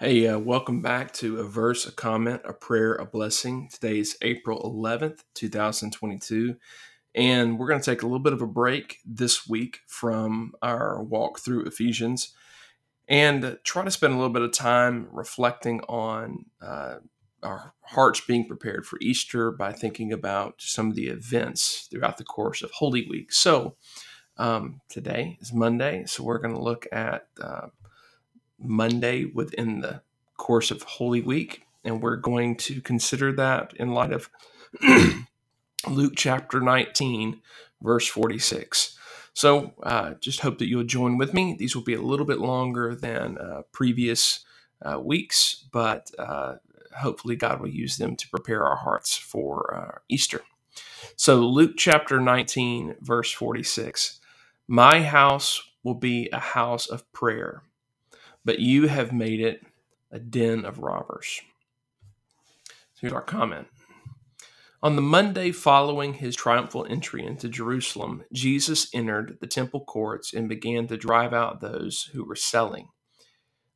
Hey, uh, welcome back to a verse, a comment, a prayer, a blessing. Today is April 11th, 2022. And we're going to take a little bit of a break this week from our walk through Ephesians and try to spend a little bit of time reflecting on uh, our hearts being prepared for Easter by thinking about some of the events throughout the course of Holy Week. So, um, today is Monday, so we're going to look at uh, Monday within the course of Holy Week. And we're going to consider that in light of Luke chapter 19, verse 46. So uh, just hope that you'll join with me. These will be a little bit longer than uh, previous uh, weeks, but uh, hopefully God will use them to prepare our hearts for uh, Easter. So, Luke chapter 19, verse 46 My house will be a house of prayer but you have made it a den of robbers. Here's our comment. On the Monday following his triumphal entry into Jerusalem, Jesus entered the temple courts and began to drive out those who were selling.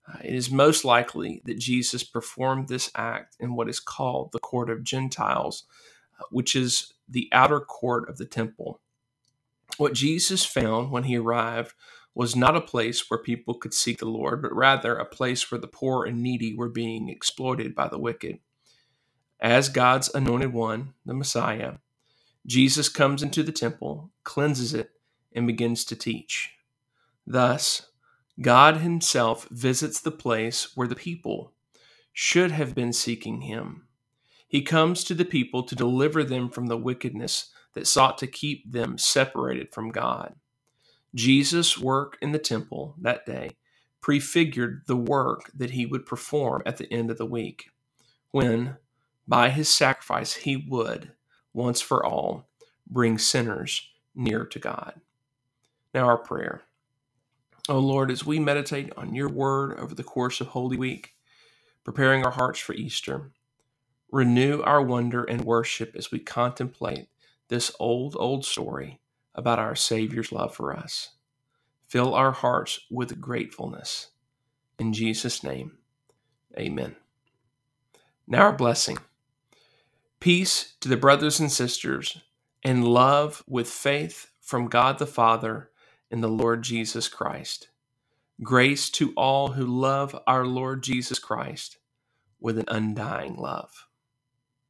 Uh, it is most likely that Jesus performed this act in what is called the court of Gentiles, uh, which is the outer court of the temple. What Jesus found when he arrived was not a place where people could seek the Lord, but rather a place where the poor and needy were being exploited by the wicked. As God's anointed one, the Messiah, Jesus comes into the temple, cleanses it, and begins to teach. Thus, God Himself visits the place where the people should have been seeking Him. He comes to the people to deliver them from the wickedness that sought to keep them separated from God. Jesus' work in the temple that day prefigured the work that he would perform at the end of the week, when, by his sacrifice, he would, once for all, bring sinners near to God. Now, our prayer. O oh Lord, as we meditate on your word over the course of Holy Week, preparing our hearts for Easter, renew our wonder and worship as we contemplate this old, old story about our Savior's love for us. Fill our hearts with gratefulness. In Jesus' name, amen. Now, our blessing. Peace to the brothers and sisters, and love with faith from God the Father and the Lord Jesus Christ. Grace to all who love our Lord Jesus Christ with an undying love.